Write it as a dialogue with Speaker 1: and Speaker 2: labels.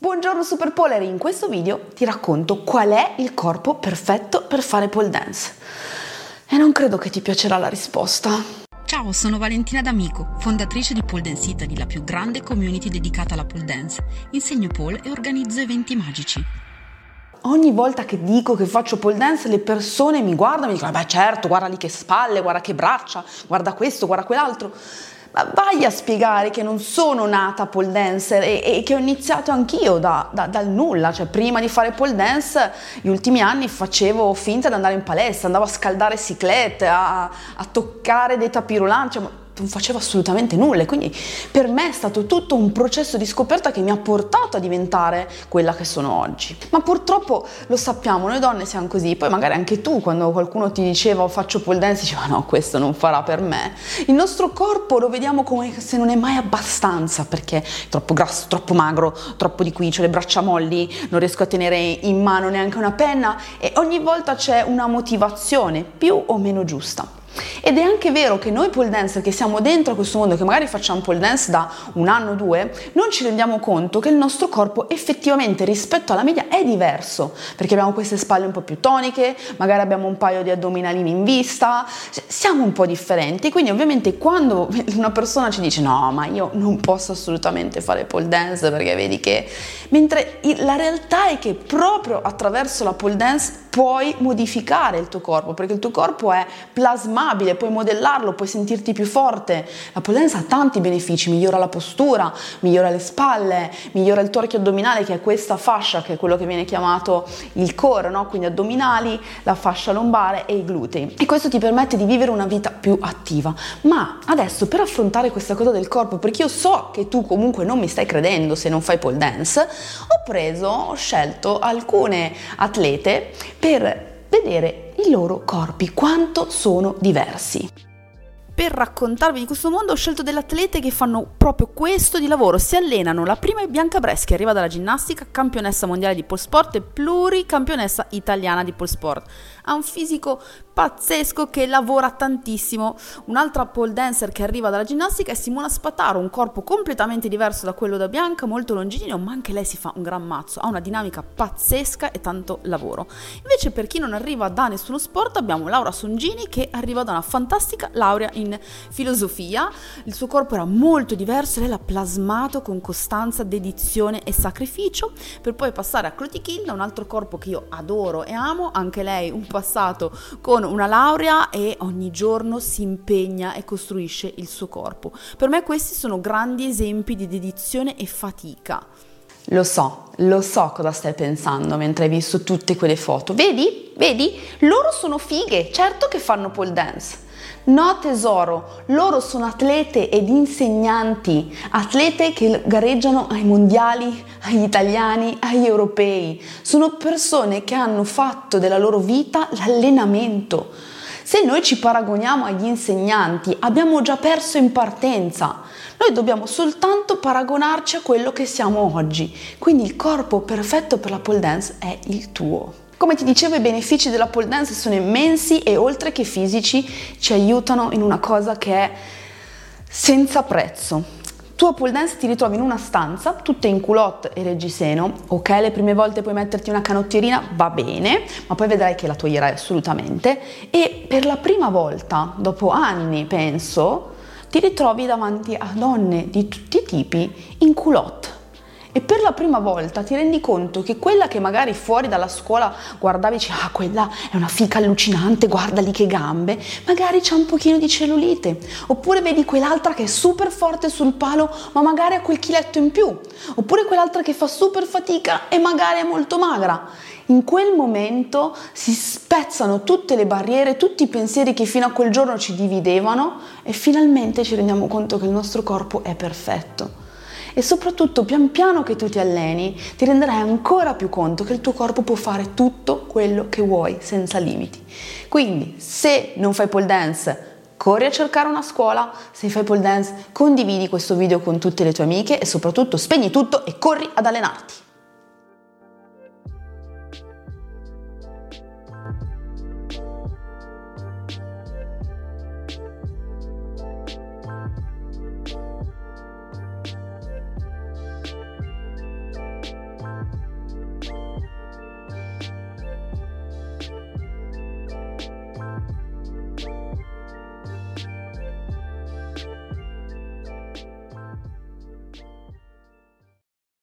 Speaker 1: Buongiorno Super Polar, in questo video ti racconto qual è il corpo perfetto per fare pole dance. E non credo che ti piacerà la risposta.
Speaker 2: Ciao, sono Valentina D'Amico, fondatrice di Pole Dance Italy, la più grande community dedicata alla pole dance. Insegno pole e organizzo eventi magici.
Speaker 1: Ogni volta che dico che faccio pole dance le persone mi guardano e mi dicono, beh certo, guarda lì che spalle, guarda che braccia, guarda questo, guarda quell'altro vai a spiegare che non sono nata pole dancer e, e che ho iniziato anch'io da, da, dal nulla, cioè prima di fare pole dance gli ultimi anni facevo finta di andare in palestra, andavo a scaldare ciclette, a, a toccare dei tapirulanti, cioè, non facevo assolutamente nulla. Quindi per me è stato tutto un processo di scoperta che mi ha portato a diventare quella che sono oggi. Ma purtroppo lo sappiamo, noi donne siamo così. Poi magari anche tu, quando qualcuno ti diceva oh, faccio pole dance, diceva no, questo non farà per me. Il nostro corpo lo vediamo come se non è mai abbastanza perché è troppo grasso, troppo magro, troppo di qui, ho le braccia molli, non riesco a tenere in mano neanche una penna e ogni volta c'è una motivazione più o meno giusta. Ed è anche vero che noi pole dancer che siamo dentro questo mondo, che magari facciamo pole dance da un anno o due, non ci rendiamo conto che il nostro corpo effettivamente rispetto alla media è diverso, perché abbiamo queste spalle un po' più toniche, magari abbiamo un paio di addominalini in vista, siamo un po' differenti, quindi ovviamente quando una persona ci dice no, ma io non posso assolutamente fare pole dance perché vedi che... Mentre la realtà è che proprio attraverso la pole dance puoi modificare il tuo corpo, perché il tuo corpo è plasmabile, puoi modellarlo, puoi sentirti più forte. La pole dance ha tanti benefici, migliora la postura, migliora le spalle, migliora il torchio addominale, che è questa fascia, che è quello che viene chiamato il core, no? quindi addominali, la fascia lombare e i glutei. E questo ti permette di vivere una vita più attiva. Ma adesso per affrontare questa cosa del corpo, perché io so che tu comunque non mi stai credendo se non fai pole dance, ho preso, ho scelto alcune atlete per vedere i loro corpi, quanto sono diversi per raccontarvi di questo mondo ho scelto delle atlete che fanno proprio questo di lavoro, si allenano. La prima è Bianca Breschi, arriva dalla ginnastica, campionessa mondiale di pole sport e pluricampionessa italiana di pole sport. Ha un fisico pazzesco che lavora tantissimo. Un'altra pole dancer che arriva dalla ginnastica è Simona Spataro, un corpo completamente diverso da quello da Bianca, molto longilineo, ma anche lei si fa un gran mazzo, ha una dinamica pazzesca e tanto lavoro. Invece per chi non arriva da nessuno sport abbiamo Laura Songini che arriva da una fantastica laurea in filosofia, il suo corpo era molto diverso, lei l'ha plasmato con costanza, dedizione e sacrificio, per poi passare a Clotilde, un altro corpo che io adoro e amo, anche lei un passato con una laurea e ogni giorno si impegna e costruisce il suo corpo. Per me questi sono grandi esempi di dedizione e fatica. Lo so, lo so cosa stai pensando mentre hai visto tutte quelle foto. Vedi? Vedi? Loro sono fighe, certo che fanno pole dance. No tesoro, loro sono atlete ed insegnanti, atlete che gareggiano ai mondiali, agli italiani, agli europei. Sono persone che hanno fatto della loro vita l'allenamento. Se noi ci paragoniamo agli insegnanti, abbiamo già perso in partenza. Noi dobbiamo soltanto paragonarci a quello che siamo oggi. Quindi il corpo perfetto per la pole dance è il tuo. Come ti dicevo, i benefici della pole dance sono immensi e oltre che fisici ci aiutano in una cosa che è senza prezzo. Tu a pole dance ti ritrovi in una stanza, tutte in culotte e reggiseno, ok? Le prime volte puoi metterti una canottierina, va bene, ma poi vedrai che la toglierai assolutamente. E per la prima volta, dopo anni penso, ti ritrovi davanti a donne di tutti i tipi in culotte e per la prima volta ti rendi conto che quella che magari fuori dalla scuola guardavi e dici ah quella è una fica allucinante, guarda lì che gambe, magari c'ha un pochino di cellulite, oppure vedi quell'altra che è super forte sul palo ma magari ha quel chiletto in più, oppure quell'altra che fa super fatica e magari è molto magra. In quel momento si spezzano tutte le barriere, tutti i pensieri che fino a quel giorno ci dividevano e finalmente ci rendiamo conto che il nostro corpo è perfetto e soprattutto pian piano che tu ti alleni ti renderai ancora più conto che il tuo corpo può fare tutto quello che vuoi senza limiti. Quindi se non fai pole dance corri a cercare una scuola, se fai pole dance condividi questo video con tutte le tue amiche e soprattutto spegni tutto e corri ad allenarti.